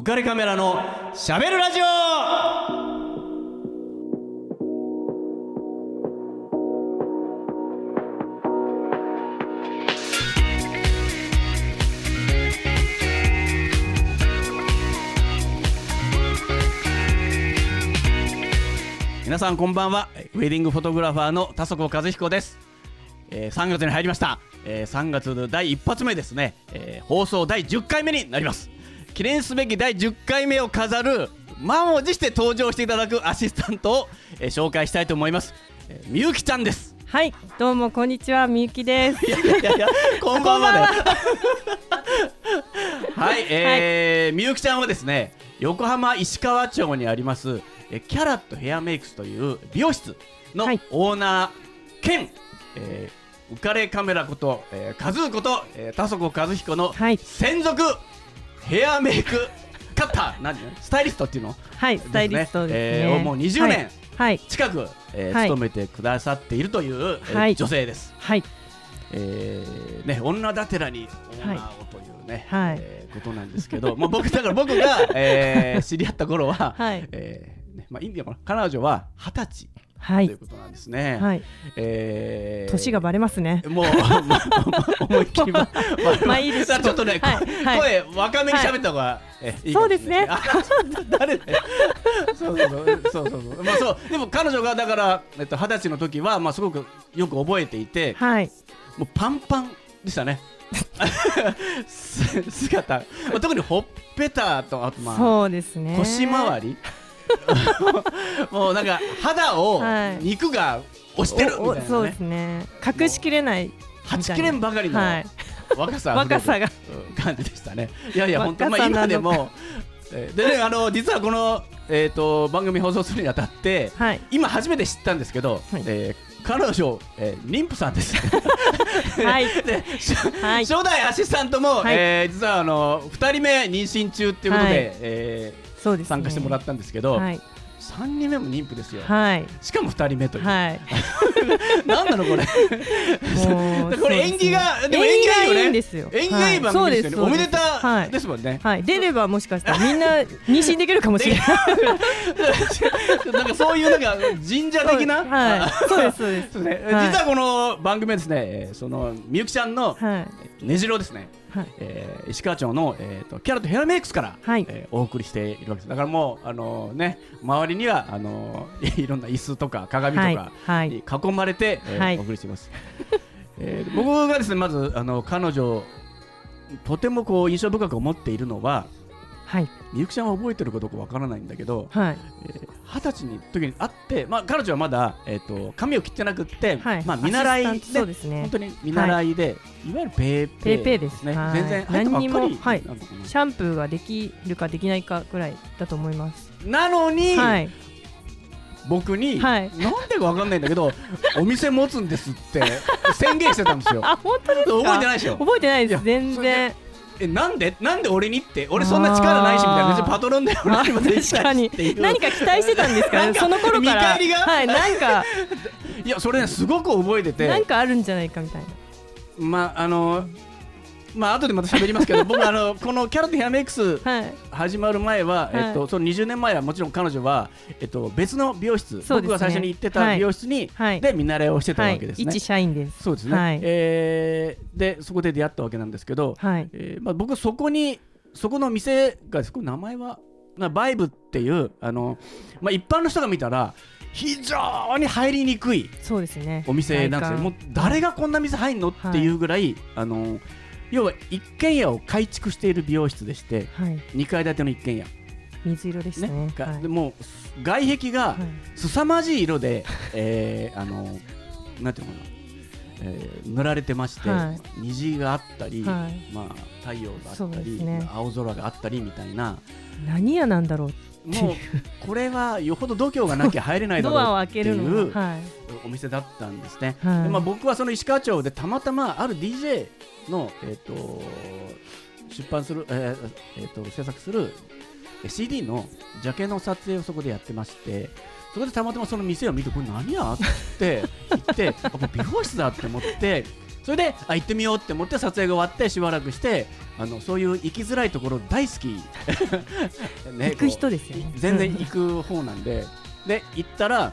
浮かれカメラのしゃべるラジオ。皆さんこんばんは。ウェディングフォトグラファーの田底和彦です、えー、3月に入りました、えー、3月の第一発目ですね、えー、放送第10回目になります。記念すべき第10回目を飾る満を持して登場していただくアシスタントを、えー、紹介したいと思います、えー、みゆきちゃんです。はいどうもこんにちはみゆきです。いやいやいやこんばんはだよは。い、えーみゆきちゃんはですね横浜石川町にありますえキャラットヘアメイクスという美容室のはい。オーナー兼、えー浮かれカメラこと、えー、カズーこと、えー、田底和彦のはい。専属ヘアメイク。カッター。何？スタイリストっていうの？はいスタイリストですね。えーをもう20年はい近く、えーはい。勤めてくださっているという、えーはい。女性です。はい。えーね、女だてらにオーナーをというね、はい。えーことなんですけど、まあ、僕だから僕が、えー知り合った頃は、はい。えーねまあ、いいんだよ彼女は二十歳はいということなんですね。はいえー年がバレますねもう思いっきりままあいいですちょっとね、はいはい声若めに喋った方が、えいいいそうですねあ誰うそうそうそうそうそうまあそうでも彼女がだからえっと二十歳の時はまあすごくよく覚えていて、はいもうパンパンでしたね。す姿、まあ、特にほっぺたとあとまあそうですね腰回り もうなんか肌をはい。肉が押してるみたいなね。そうですね。隠しきれない。はちきれんばかりのはい。若さ。若さが。うん感じでしたね。いやいや本当まあ今でもえーでねあの実はこのえっ、と番組放送するにあたってはい。今初めて知ったんですけど、はい。えー彼女、えー、妊婦さんです。はい。でしはい。初代アシスタントも、はい。えー実はあの2人目妊娠中っていうことで、はい。えー参加してもらったんですけど、はい。3人目も妊婦ですよ、はい。しかも2人目という、はい。なんなのこれ？これ縁起がでも縁起がいいよね。縁起がいい番組ですよ。ね、はい。おめでたはいですもんね、はい。出ればもしかしたらみんな妊娠できるかもしれない。なんかそういうなんか神社的な、はい。そうですそうです。実はこの番組はですね、えーそのみゆきちゃんのはい。根城ですね、はい。えー石川町の、えー、とキャラとヘアメイクスから、はい。えーお送りしているわけです。だからもうあのね周りにはあの いろんな椅子とか鏡とかはい。に囲まれて、えーはい。お送りしています、えー僕がですねまずあの彼女とてもこう印象深く思っているのははい。みゆきちゃんは覚えてるかどうかわからないんだけどはい。えー二十、歳の時に会って、まあ、彼女はまだ、えー、と髪を切ってなくって、はい。まあ、見習いアシスタントそうですね。本当に見習いで、い、わゆるペーペーペーです。ね、はい。全然何にもはい。シャンプーができるかできないかぐらいだと思います。なのに、はい。僕に、はい。なんでかわかんないんだけど お店持つんですって宣言してたんですよ。あ、本当ですか？覚えてないでしょ。覚えてないです。全然。えなんでなんで俺にって？俺そんな力ないしみたいな。別にパトロンでもあ何もでき確かに。ないしっていう。何か期待してたんですか？その頃から。見返りが？はい。なんか。いやそれねすごく覚えてて。なんかあるんじゃないかみたいな。まああのまあ後でまた喋りますけど 僕あのこのキャラとヘアメイクスはい。始まる前は、はいえっと、その20年前はもちろん彼女は、えっと、別の美容室、僕が最初に行ってたはい美容室に、はいで見習いをしてたはいわけですね。一社員です。そうですね、はいえーでそこで出会ったわけなんですけど、はい。えーまあ、僕そこにそこの店がそこ名前は、まあ、バイブっていうあの、まあ、一般の人が見たら非常に入りにくいそうですね。お店なんですよ。もう誰がこんな店入んのっていうぐらい、あの要は一軒家を改築している美容室でしてはい。2階建ての一軒家、水色でしたね。ねがはいでもう外壁がはい凄まじい色で、えーあのなんていうのかな、えー塗られてまして、は虹があったり、はいまあ、太陽があったり、ね青空があったりみたいな何屋なんだろう。もうこれはよほど度胸がなきゃ入れないだろう ドアを開けるっていう。お店だったんですね。はいでまあ、僕はその石川町でたまたまある DJ の、えー、と出版する、えーえーと制作するえ CD のジャケの撮影をそこでやってましてそこでたまたまその店を見てこれ何やって言って あこれ美容室だって思ってそれであ行ってみようって思って撮影が終わってしばらくしてあのそういう行きづらいところ大好き、ね行く人ですよね。全然行く方なんで。で行ったら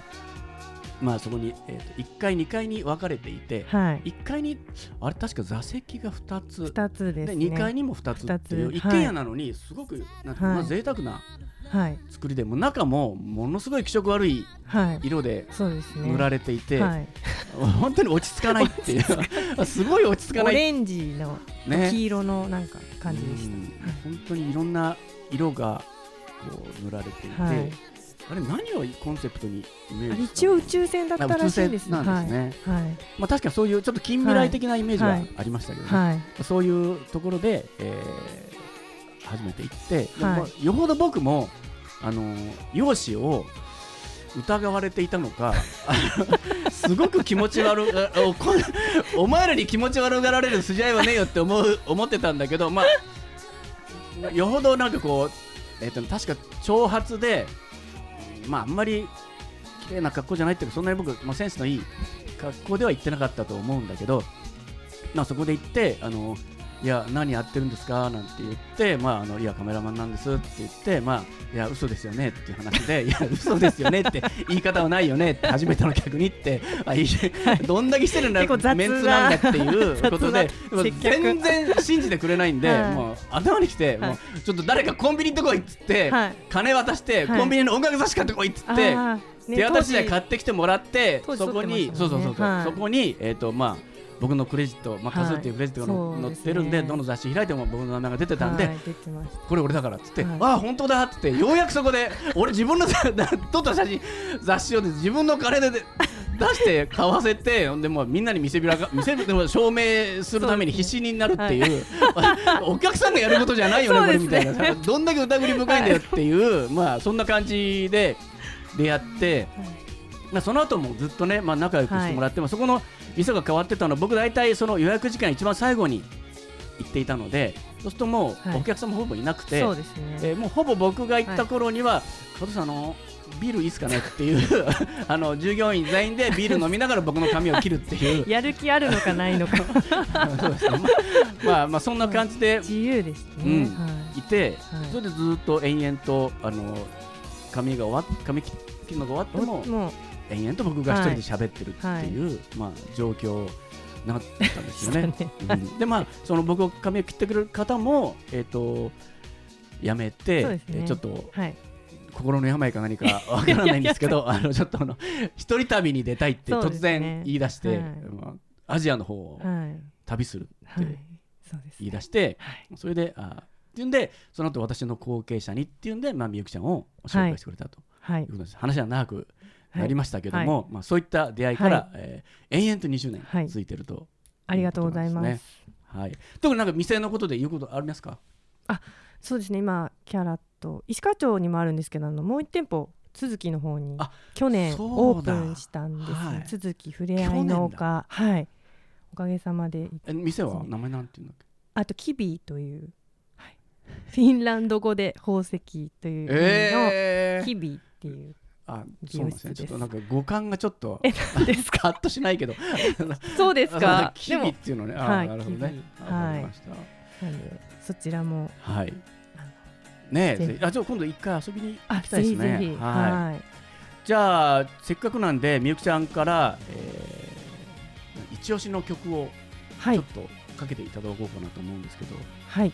まあそこに、えー、と1階2階に分かれていてはい。1階にあれ確か座席が2つ。二つですでね2階にも2つっていう二つ。一軒家なのにすごくなんか、はい。まあ贅沢なはい。作りでもう中もものすごい気色悪いはい。色で塗られていて、はい。本当に落ち着かないっていう。すごい落ち着かない。オレンジのね。黄色のなんか感じでしうん。本当にいろんな色がこう塗られていて、たはいあれ何をコンセプトにイメージ一応宇宙船だったらしいです。ねんですね。はい。まあ、確かにそういうちょっと近未来的なイメージははい。ありましたけどね、はい。はいそういうところで、えー初めて行って、はい。まあよほど僕も、あのー容姿を疑われていたのか すごく気持ち悪 がお前らに気持ち悪がられる筋合いはねえよって思う 思ってたんだけど、まあ、よほどなんかこう、えっと確か長髪で、まあ、あんまり綺麗な格好じゃないっていうかそんなに僕、まあ、センスのいい格好では行ってなかったと思うんだけど、まあ、そこで行ってあのいや何やってるんですか？なんて言って、まあ、あのいやカメラマンなんですって言って、まあ、いや嘘ですよね？っていう話でいや嘘ですよね？って 言い方はないよね？って初めての客にってあいいどんだけしてるんだメンツなんだっていうことで全然信じてくれないんで、はい。もう頭にきて、はい。もうちょっと誰かコンビニ行ってこいっつって、はい。金渡して、はい。コンビニの音楽雑誌買ってこいっつって。手渡しで買当ってきてもらって、そこに、そうそうそうそこに、えっ、と、まあ。僕のクレジット、まあ、はい。数っていうクレジットがの、そうですね。載ってるんで、どの雑誌開いても僕の名前が出てたんで。はい。これ俺だからっつって、はい。ああ本当だっつってようやくそこで 俺自分の撮った写真雑誌をで自分の金でで出して買わせてでもうみんなに見せびらか見せびでも証明するために必死になるっていう お客さんがやることじゃないよねこれみたいな。どんだけ疑り深いんだよっていう、まあそんな感じで出会って、まあ、その後もずっとね、まあ、仲良くしてもらって、まあそこの店が変わってたのは僕大体その予約時間一番最後に行っていたのでそうするともうはい。お客様ほぼいなくて、そうですね。えーもうほぼ僕が行った頃には、加藤さんあのビールいいっすかね？っていう あの従業員全員でビール飲みながら僕の髪を切るっていう。やる気あるのかないのか。そうですねまあ、まあまあそんな感じで 自由ですね、うんはい。て、はい。それでずっと延々とあの髪が終わっ髪切るのが終わっても延々と僕が一人で喋ってるっていう、まあ、状況になったんですよね。うん。でまあその僕を髪を切ってくれる方もえっ、とやめて、ね。えーちょっとはい。心の病か何かわからないんですけど あのちょっとあの一人旅に出たいって突然言い出して、はい。まあアジアの方をはい。旅するっはいて言い出して、はい。それであっていうんでその後私の後継者にっていうんで、まあ、みゆきちゃんを紹介してくれたとはい。い。うことです、話は長くはいなりましたけども、まあ、そういった出会いから、はい。えー延々と20はい。年続いてると、ありがとうございます。ねはい、特になんか店のことで言うことありますか？そうですね。今キャラと石川町にもあるんですけどあのもう一店舗都築の方にあ去年オーだプンしたんですはい。ね都築ふれあい農家はい。おかげさまでえ店は名前なんていうんだっけ？あとキビーという、はい、フィンランド語で宝石という意味のえー。キビーっていうあ美そうなんですね。ちょっとなんか五感がちょっとえ何ですか？カッとしないけど。そうですか？キビっていうのね。あはいなるほどね。わかりました。なんでそちらも。はい。ねえあじゃあ今度一回遊びにあ行きたいですね。ぜひぜひ。はい。はい。じゃあせっかくなんでみゆきちゃんから、えー、一押しの曲をはい。ちょっとかけていただこうかなと思うんですけど、はい。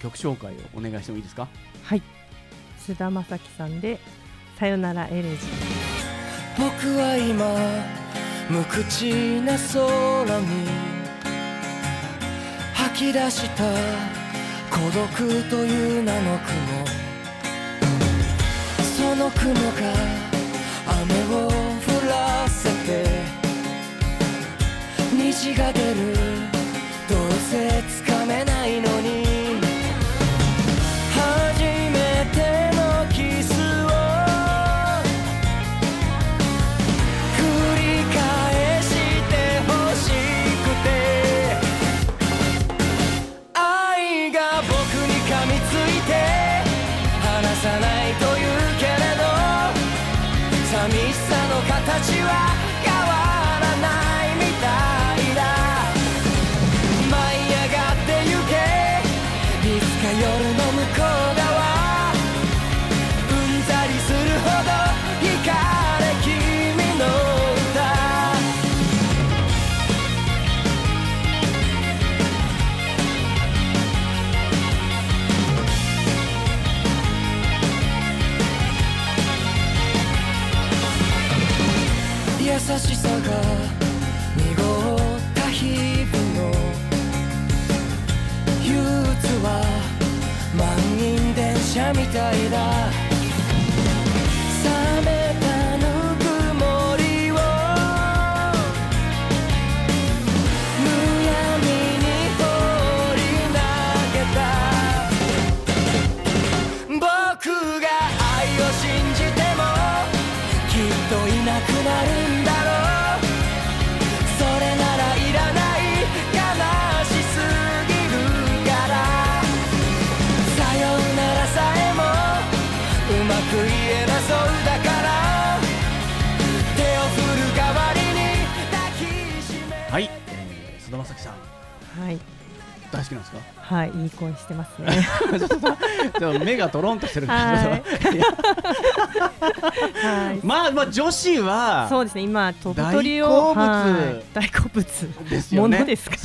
曲紹介をお願いしてもいいですか？はい。須田将暉さんでさよならエレジー。僕は今無口な空に吐き出した孤独という名の雲。その雲が雨を降らせて虹が出る。どうせしさが濁った日々の憂鬱は満員電車みたいだ。きなんですか？はいいい声してますね。でも目がトロンとしてるんだはい。けどはい。まあまあ女子はそうですね。今鳥を好物。はい。大好物。ですよね。ものですか？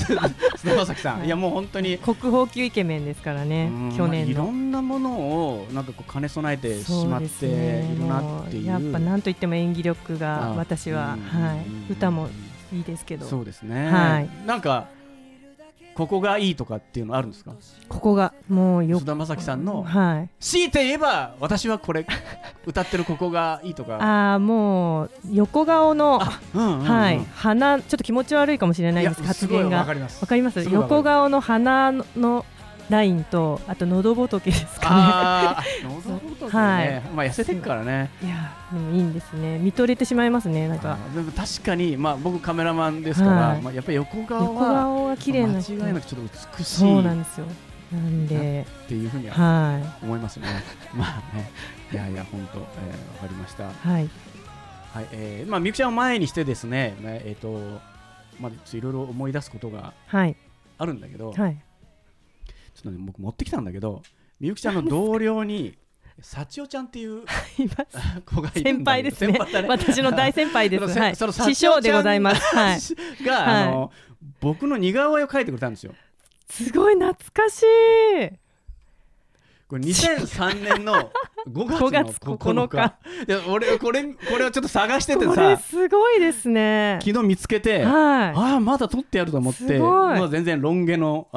菅田将暉さん、はい。い、やもう本当に。国宝級イケメンですからね。うん。去年まあいろのんなものをなんかこう兼ね備えてしまっているなっていう。やっぱなんといっても演技力があ私はうん。はい。歌もいいですけど。そうですね、はい。なんかここがいいとかっていうのあるんですか？ここがもうよ菅田将暉さんのはい。強いて言えば私はこれ歌ってるここがいいとか。ああもう横顔のうんうんうん。はい。鼻ちょっと気持ち悪いかもしれないです発言が。わかります。横顔の鼻のラインとあと喉仏ですかあー 喉仏ね、はいまあ痩せてるからね。ねいやでもいいんですね。見とれてしまいますねなんか。でも確かにまあ僕カメラマンですから、はい。まあやっぱり横顔横は顔が綺麗な。人間違いなくちょっと美しいそうなっんですよ。なんで。ていうふうにはは思いますね。まあね、いやいや本当、えー、わかりました。いはい。はい、えー、まあみゆきちゃんを前にしてですね、ねえっ、とまあいろいろ思い出すことがはい。あるんだけど、はいちょっとね僕持ってきたんだけど、みゆきちゃんの同僚に幸代ちゃんっていう 子がいるん先輩ですね。ね私の大先輩です。はい。その師匠でございます。はいが、はい。あの僕の似顔絵を描いてくれたんですよ。すごい懐かしい。これ2003年の5月5の 月9 9日日。いや俺これこれをちょっと探しててさ、すごいですね。昨日見つけて、はああまだ撮ってやると思って、すごい。もう全然ロン毛の、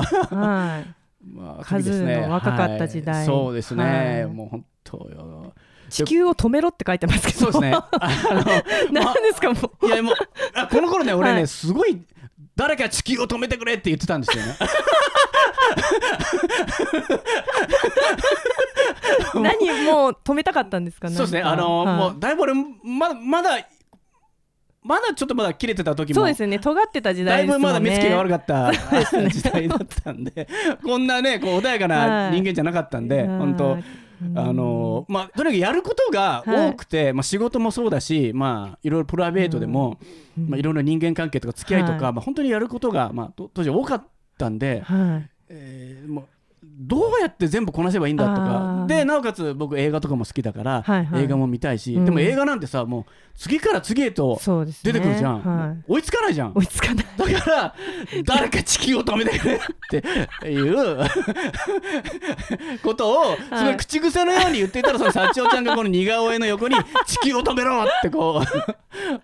まあ、カズーの若かった時代。はい。そうですね、はい。もう本当よ。い地球を止めろって書いてますけど。そうですね。何ですかもう。いやもうあこの頃ね俺ね、はい。すごい誰か地球を止めてくれって言ってたんですよね。何もう止めたかったんですか。そうですね。あの、はい。もうだいぶ俺ままだまだちょっとまだ切れてた時もそうですよね。尖ってた時だいぶ代ですもんね。まだ目つきが悪かった ね。時代だったんでこんなねこう穏やかなはい。人間じゃなかったんで、本当うん。あのまあとにかくやることが多くて、まあ仕事もそうだしまあいろいろプライベートでも、うん。まあいろいろ人間関係とか付き合いとか、はい。まあ本当にやることがまあと当時多かったんで、はい。えーもうどうやって全部こなせばいいんだとあかー。でなおかつ僕映画とかも好きだから、はいはい。映画も見たいし、うん。でも映画なんてさもう次から次へと出てくるじゃん、はい。追いつかないじゃん。追いつかない。だから誰か地球を止めてくれっていうことをすごい口癖のように言っていたらその幸代ちゃんがこの似顔絵の横に「地球を止めろ!」ってこ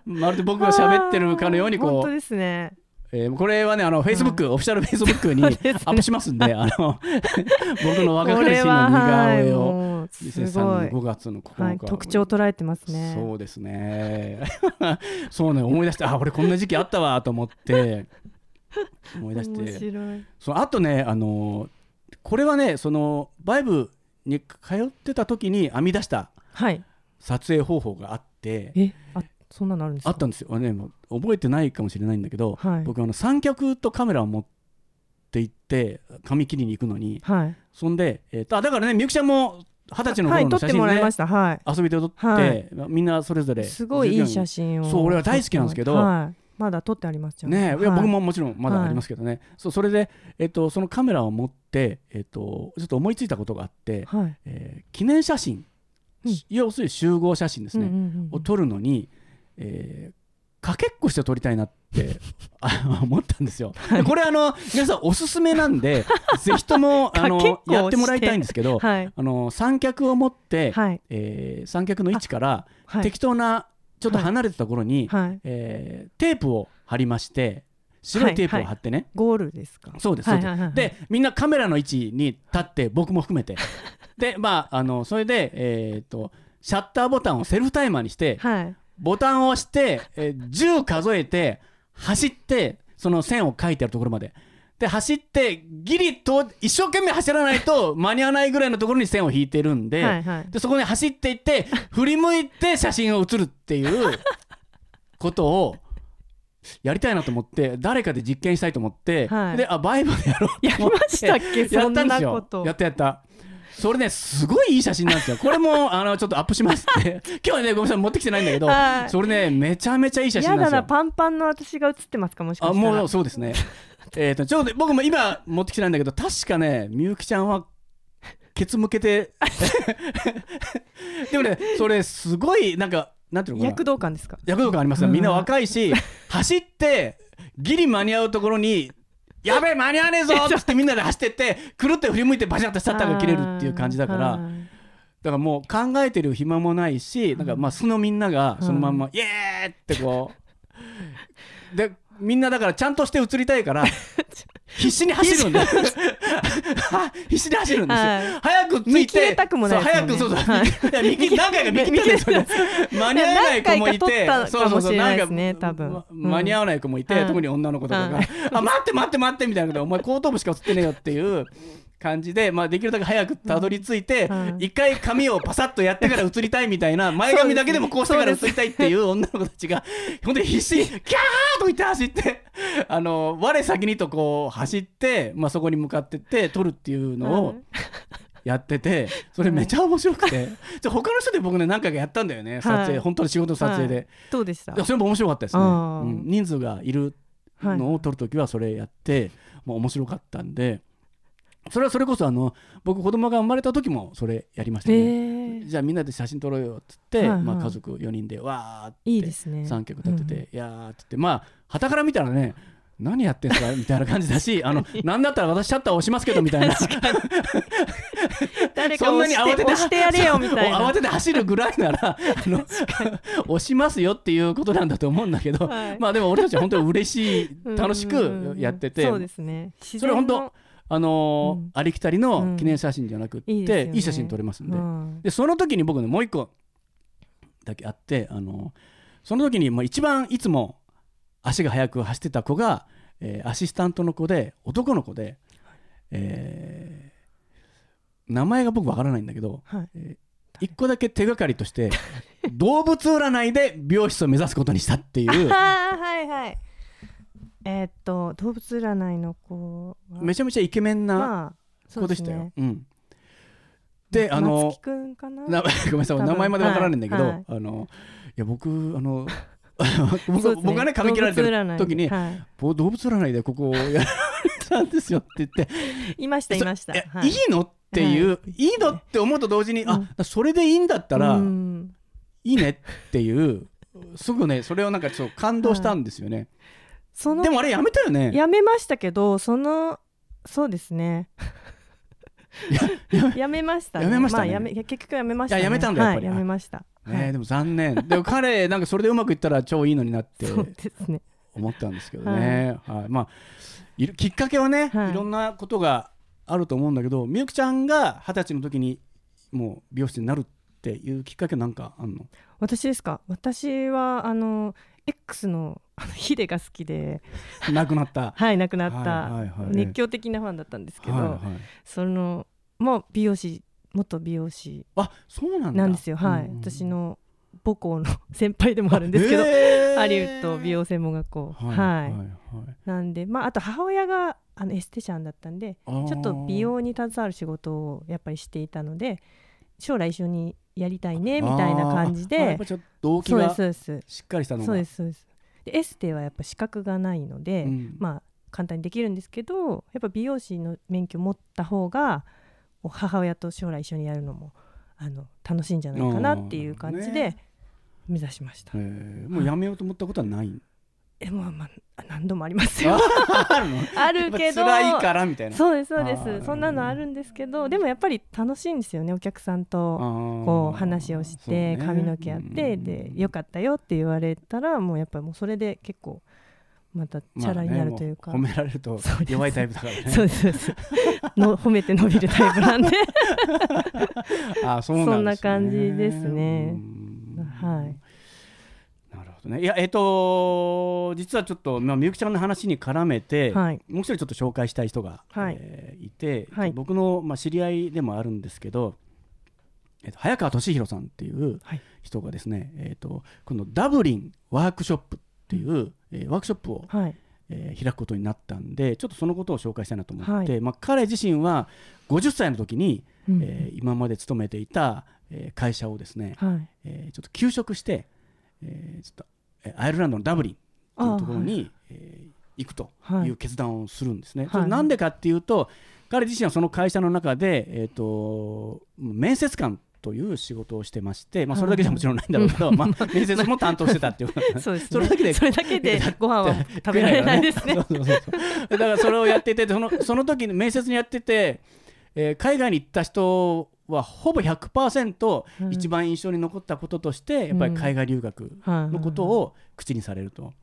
うまるで僕が喋ってるかのようにこう、本当ですねえーこれはねあのフェイスブックオフィシャルフェイスブックにアップしますんであの 僕の若かりしの似ははい顔絵をもうす2003ご年5い月の9日、はい特徴を捉えてますね。そうですね。そうね思い出してあ俺こんな時期あったわと思って思い出して。面白い。そのあとねあのこれはねそのバイブに通ってた時に編み出したはい。撮影方法があってえあそんなのあるんですか？あったんですよ、ね、もう覚えてないかもしれないんだけど、はい。僕あの三脚とカメラを持って行って髪切りに行くのにはい。そんで、えーとあだからねみゆきちゃんも二十歳のはい撮って頃の写真ね、もらいました。はい。遊びで撮って、はい。みんなそれぞれすごいいい写真をそう俺は大好きなんですけどはい。まだ撮ってありますよね。いやはい。僕ももちろんまだありますけどね、そうそれで、えっとそのカメラを持って、えっとちょっと思いついたことがあって、はい。えー記念写真、うん。要するに集合写真ですね、うんうんうん。を撮るのに、えーかけっこして撮りたいなってあ思ったんですよ。でこれあの皆さんおすすめなんで ぜひともあのやってもらいたいんですけど、はい。あの三脚を持って、はい。えー三脚の位置からはい。適当なちょっと離れてた頃に、はい。えーテープを貼りまして白いテープを貼ってね、ゴールですか？そうですそうです、はいはいはいはい。でみんなカメラの位置に立って僕も含めて。でまああのそれでえっ、とシャッターボタンをセルフタイマーにしてはいボタンを押して、えー10数えて走ってその線を書いてあるところまで。で走ってギリと一生懸命走らないと間に合わないぐらいのところに線を引いてるんで,、はいはい。でそこに走っていって振り向いて写真を写るっていうことをやりたいなと思って誰かで実験したいと思って、はい。であバイブでやろうとやり思ってましたっけ？やそんったんですよ。なことやったやったそれねすごいいい写真なんですよ。これもあのちょっとアップしますって。今日はねごめんなさい持ってきてないんだけど、はい。それねめちゃめちゃいい写真なんですよ。やだなパンパンの私が写ってますかもしかあしたらもうそうですね。えっとちょうど僕も今持ってきてないんだけど確かねみゆきちゃんはケツ向けて。でもねそれすごいなんかなんていうのかな。躍動感ですか？躍動感ありますよ。みんな若いし走ってギリ間に合うところにやべえ間に合わねえぞっつってみんなで走ってってくるって振り向いてバシャッとシャッターが切れるっていう感じだからだからもう考えてる暇もないしなんかまあ素のみんながそのまんまイエーってこうでみんなだからちゃんとして映りたいから 必死に走るんで。必死に走るんですよ、はい。早くついて。早くそうそう、はいいや見切何回か見切ってるんですよ。ね間に合わない子もいて。何回か撮ったかもしれないですねそうそうそう多分なんかうん間に合わない子もいて、はい特に女の子とかが。はい「あ待って待って待って」みたいな。ことでお前後頭部しか映ってねえよっていう感じで、まあ、できるだけ早くたどり着いて、はい一回髪をパサッとやってから映りたいみたいな 前髪だけでもこうしてから映りたいっていう女の子たちが本当に必死にキャーと言って走ってあの我先にとこう走って、まあ、そこに向かってって撮るっていうのをはいやっててそれめちゃ面白くて。じゃあ他の人で僕ね何回かやったんだよね撮影、はい本当の仕事の撮影で、はい。どうでした？それも面白かったですね、人数がいるのを撮るときはそれやって、もう面白かったんでそれはそれこそあの僕子供が生まれた時もそれやりましたえね、ーじゃあみんなで写真撮ろうよっつって、はいはい。まあ、家族4人でわーっていいですね。三脚立てて、いやーっつってまあ旗から見たらね何やってんすかみたいな感じだしあの なんだったら私シャッター押しますけどみたいな。誰かそんな押してに慌てて押してやれよみたいな。慌てて走るぐらいならあの押しますよっていうことなんだと思うんだけど、はい。まあでも俺たちは本当に嬉しいうん楽しくやってて、そうですね。自それ本当あのーうん。ありきたりの記念写真じゃなくって、いいいいですよね。写真撮れますんで,、うん。でその時に僕ねもう一個だけあって、あのーその時にもう一番いつも足が速く走ってた子が、えーアシスタントの子で男の子で、えー名前が僕わからないんだけどはい。一個だけ手がかりとして動物占いで美容室を目指すことにしたっていう。あーはいはいえーっと動物占いの子はめちゃめちゃイケメンな子でしたよ。ね。うん、であの松木くんかな？な ごめんなさい名前までわからないんだけど、はいはい。あのいや僕あの 僕ね。僕がね髪切られてる動物占い。時にはい。僕動物占いでここをやられたんですよって言って。いましたいました。えはい。いの？っていう、い、いのって思うと同時に、うん。あそれでいいんだったら、うん。いいねっていうすぐねそれをなんかちょっと感動したんですよね、そのでもあれやめたよね。やめましたけどそのそうですね。やめましたね。やめましたね。あやめいや結局やめましたね。いややめたんだやっぱり。はいやめました。はい。ねでも残念。でも彼 なんかそれでうまくいったら超いいのになってそうですね。思ったんですけどね、はい。まあいるきっかけはね、はい。い、ろんなことがあると思うんだけどみゆきちゃんが二十歳の時にもう美容師になるっていうきっかけなんかあんの？私ですか？私はあの X のあのヒデが好きで。亡くなった。はい亡くなった、はいはいはい。熱狂的なファンだったんですけど、はいはい、そのもう美容師元美容師あそうなんだ。なんですよ。はい、うんうん私の母校の 先輩でもあるんですけどへー。ハリウッド美容専門学校。はいはい、はいなんでまああと母親があのエステシャンだったんではい、ちょっと美容に携わる仕事をやっぱりしていたので将来一緒にやりたいねみたいな感じで。ぱちょっと動機がしっかりしたのが。そうですそうです。でエステはやっぱ資格がないので、うん。まあ簡単にできるんですけどやっぱ美容師の免許持った方が母親と将来一緒にやるのもあの楽しいんじゃないかなっていう感じで目指しました、えー。もうやめようと思ったことはない、えもうまあ何度もありますよ。あるけど辛いからみたいな。そうですそうです。そんなのあるんですけどでもやっぱり楽しいんですよねお客さんとここう話をして髪の毛やってでよかったよって言われたらもうやっぱりもうそれで結構またチャラになるというか、褒められると弱いタイプだからね。そうですそう。ですの褒めて伸びるタイプなんで。あそうなんね。そんな感じですね。うん。はいなるほどね。いやえっ、と実はちょっと、まあ、みゆきちゃんの話に絡めて、はい。もう一人ちょっと紹介したい人が、はい。えーいて、はい。僕の、まあ、知り合いでもあるんですけど、えっと早川俊弘さんっていうはい。人がですね、えっとこのダブリンワークショップっていう、えーワークショップを、はい。えー開くことになったんでちょっとそのことを紹介したいなと思って、はい。まあ、彼自身は50歳の時に、うん。えー今まで勤めていた、えー会社をですね、はい。えーちょっと休職して、えーちょっとえーアイルランドのダブリンというところに、えー行くとはい。いう決断をするんですね。なんでかっていうと彼自身はその会社の中で、えー、と面接官という仕事をしてまして、まあ、それだけじゃもちろんないんだろうけど、まあ、面接も担当してたっていう。そうですね。それだけでそれだけでご飯は 食べられないですね。そ うそうそうそう。だからそれをやっててそのその時に面接にやってて、えー海外に行った人はほぼ100%うん。一番印象に残ったこととして、やっぱり海外留学のことを口にされると。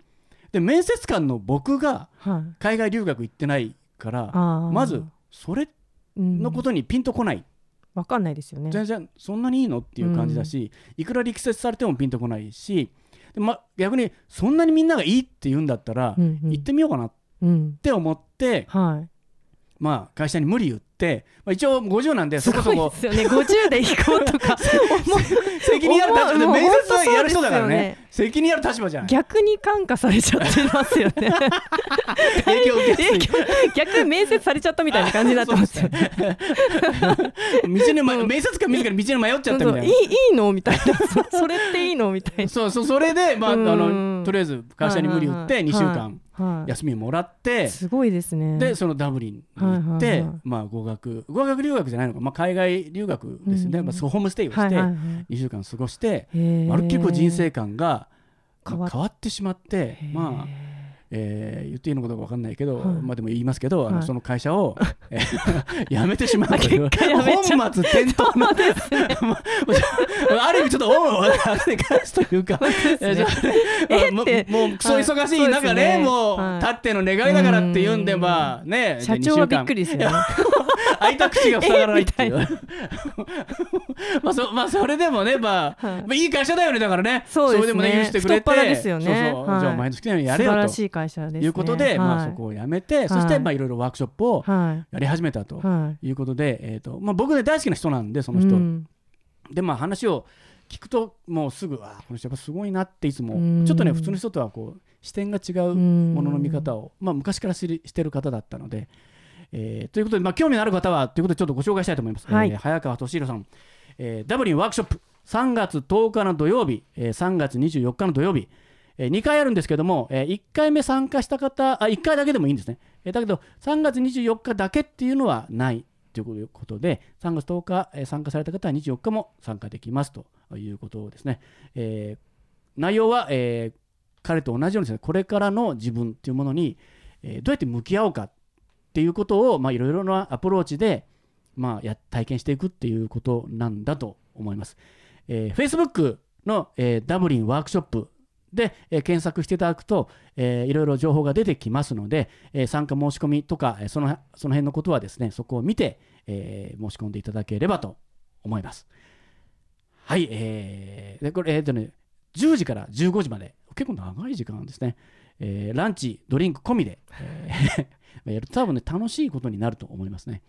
で面接官の僕がはい。海外留学行ってないからまずそれうんのことにピンとこない、わかんないですよね。全然そんなにいいのっていう感じだし、いくら力説されてもピンとこないしで、ま、逆にそんなにみんながいいって言うんだったら、行ってみようかなっうんて思って、はい。まあ、会社に無理言って、まあ、一応50なんですそこそこごいですよね。50で行こうとか。責任ある立場で面接はやる人だからね。ね責任ある立場じゃない。逆に感化されちゃってますよね。影響を受け逆に面接されちゃったみたいな感じになってますよね。道に、ま、面接官自ら道に迷っちゃったみたいな。いいいいのみたいな。そそれっていいのみたいな。そうそうそれで、まあ、あうん。のとりあえず会社に無理言って2週間はい。休みもらって、すごいですね。でそのダブリンに行って、まあ、語学語学留学じゃないのか、まあ、海外留学ですね、うんまあ、ホームステイをしてはいはいはい。2週間過ごして、まるっきり人生観が変わってしまってまあえー言っていいのかどうか分かんないけど、はい。まあでも言いますけど、あのはいその会社を、えー 辞めてしまうという本末転倒の、まあある意味ちょっと恩を返すというか、もうクソ忙しい中ね、もう、はい。たっての願いだからっていうんで、うん。まあね、社長はびっくり。すよね。開いた口が塞がらないっていう。え。まあそまあそれでもね、まあ、はい。まあいい会社だよねだからね。そうですね。れでもね許してくれて、そうそう。はいじゃあお前の好きなようにやれよと会社ですね。いうことで、まあはいそこをやめて、そしてはいまあいろいろワークショップをはやり始めたといはい。うことで、えっとまあ僕ね大好きな人なんでそのい人。うん。でまあ話を聞くともうすぐあこの人やっぱすごいなっていつもうん。ちょっとね普通の人とはこう視点が違ううん。ものの見方を、まあ、昔から知りしてる方だったので、えーということで、まあ、興味のある方はということでちょっとご紹介したいと思います、はい。えー早川俊弘さん、えー、ダブリンワークショップ。3月10日の土曜日、えー3月24日の土曜日、え2回あるんですけども、え1回目参加した方あ1回だけでもいいんですね、えだけど3月24日だけっていうのはないということで3月10日、え参加された方は24日も参加できますということですね、えー内容は、えー彼と同じようにですねこれからの自分っていうものに、えーどうやって向き合おうかっていうことをまあいろいろなアプローチで、まあ、や体験していくっていうことなんだと思います。えー、Facebook の、えーダブリンワークショップで、えー検索していただくと、えーいろいろ情報が出てきますので、えー参加申し込みとか、えーそのその辺のことはですねそこを見て、えー申し込んでいただければと思います。はい、えーでこれ、えーとね、10時から15時まで結構長い時間ですね、えーランチドリンク込みで、えー やると多分ね楽しいことになると思いますね。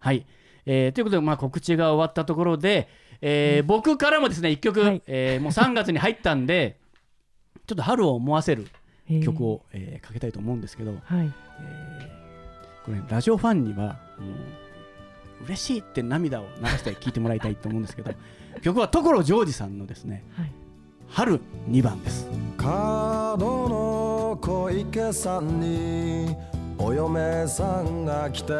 はい、えーということで、まあ、告知が終わったところで、えー僕からもですね1曲、はい。えーもう3月に入ったんでちょっと春を思わせる曲を、えーかけたいと思うんですけど、はい。えーこれ、ラジオファンにはもう嬉しいって涙を流して聴いてもらいたいと思うんですけど 曲は所ジョージさんのですねはい「春2番」です。角の小池さんにお嫁さんが来て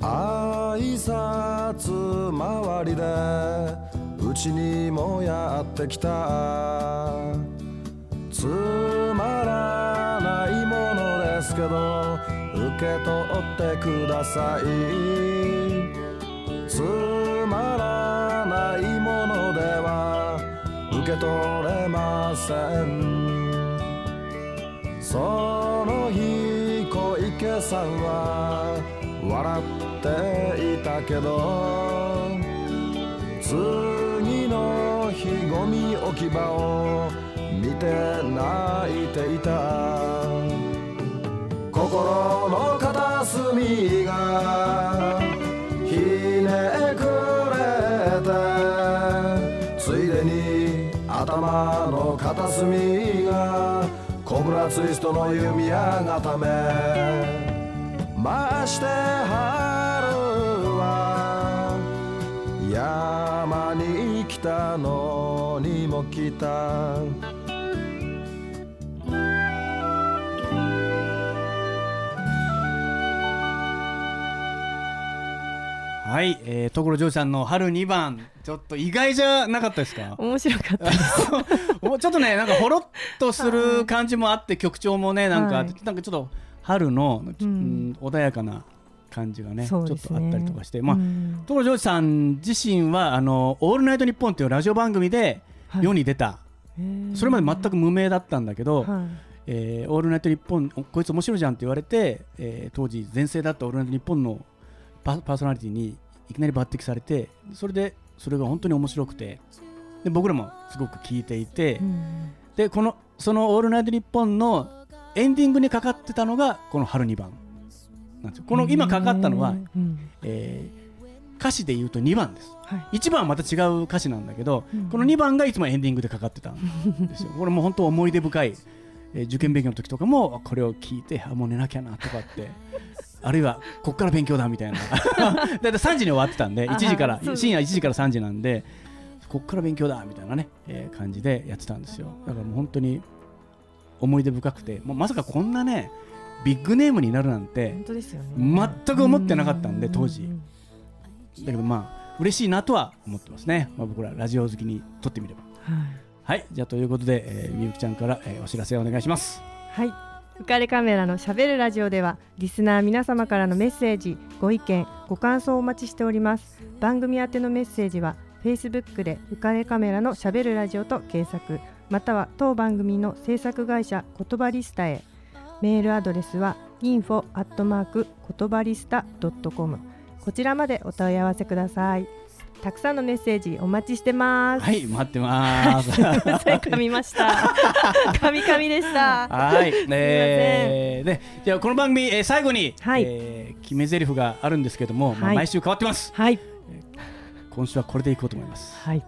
挨拶回りでうちにもやってきた。つまらないものですけど受け取ってください。つまらないものでは受け取れません。その日小池さんは笑っていたけど次の日ゴミ置き場を見て泣いていた。心の片隅がひねくれてついでに頭の片隅がコブラツイストの弓矢固め。まして春は山に来たの。にも来た。はい、えー、所ジョージさんの春2番ちょっと意外じゃなかったですか？面白かったです。おちょっとねなんかほろっとする感じもあって曲調もねなんか、はいなんかちょっと春の、うん。うん穏やかな感じがねね。ちょっとあったりとかしてまあ、うん。所ジョージさん自身はあの「オールナイトニッポン」っていうラジオ番組ではい世に出た、それまで全く無名だったんだけど、はい。えーオールナイトニッポンおこいつ面白いじゃんって言われて、えー当時全盛だったオールナイトニッポンのパパーソナリティにいきなり抜擢されてそれでそれが本当に面白くてで僕らもすごく聞いていて、うんでこのその「オールナイトニッポン」のエンディングにかかってたのがこの「春2番」なんですよ。この今かかったのは、うん。えー歌詞で言うと2番です。はい。1番はまた違う歌詞なんだけど、うん。この2番がいつもエンディングでかかってたんですよ。これも本当思い出深い、えー受験勉強の時とかもこれを聞いてあもう寝なきゃなとかって あるいはこっから勉強だみたいな。だいたい3時に終わってたんで1時から深夜1時から3時なんでこっから勉強だみたいなね、えー感じでやってたんですよ。だからもう本当に思い出深くてもうまさかこんなねビッグネームになるなんてね。全く思ってなかったんで当時うんだけど。まあ嬉しいなとは思ってますね、まあ、僕らラジオ好きにとってみれば。はい。はい。じゃあということで、えーみゆきちゃんから、えーお知らせをお願いします。はい。浮かれカメラのしゃべるラジオではリスナー皆様からのメッセージ、ご意見、ご感想をお待ちしております。番組宛てのメッセージは Facebook で浮かれカメラのしゃべるラジオと検索、または当番組の制作会社言葉リスタへ。メールアドレスは info 言葉リスタ .com こちらまでお問い合わせください。たくさんのメッセージお待ちしてます。はい待ってます 噛みました。噛み噛みでした。はい、えー、でじゃあこの番組、えー最後に、はいえー決め台詞があるんですけども、まあ、はい毎週変わってますはい。今週はこれでいこうと思いますはい。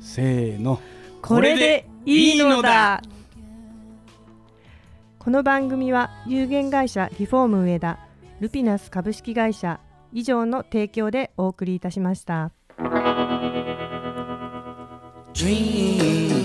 せーのこれでいいのだこの番組は有限会社リフォーム上田ルピナス株式会社以上の提供でお送りいたしました。Dream,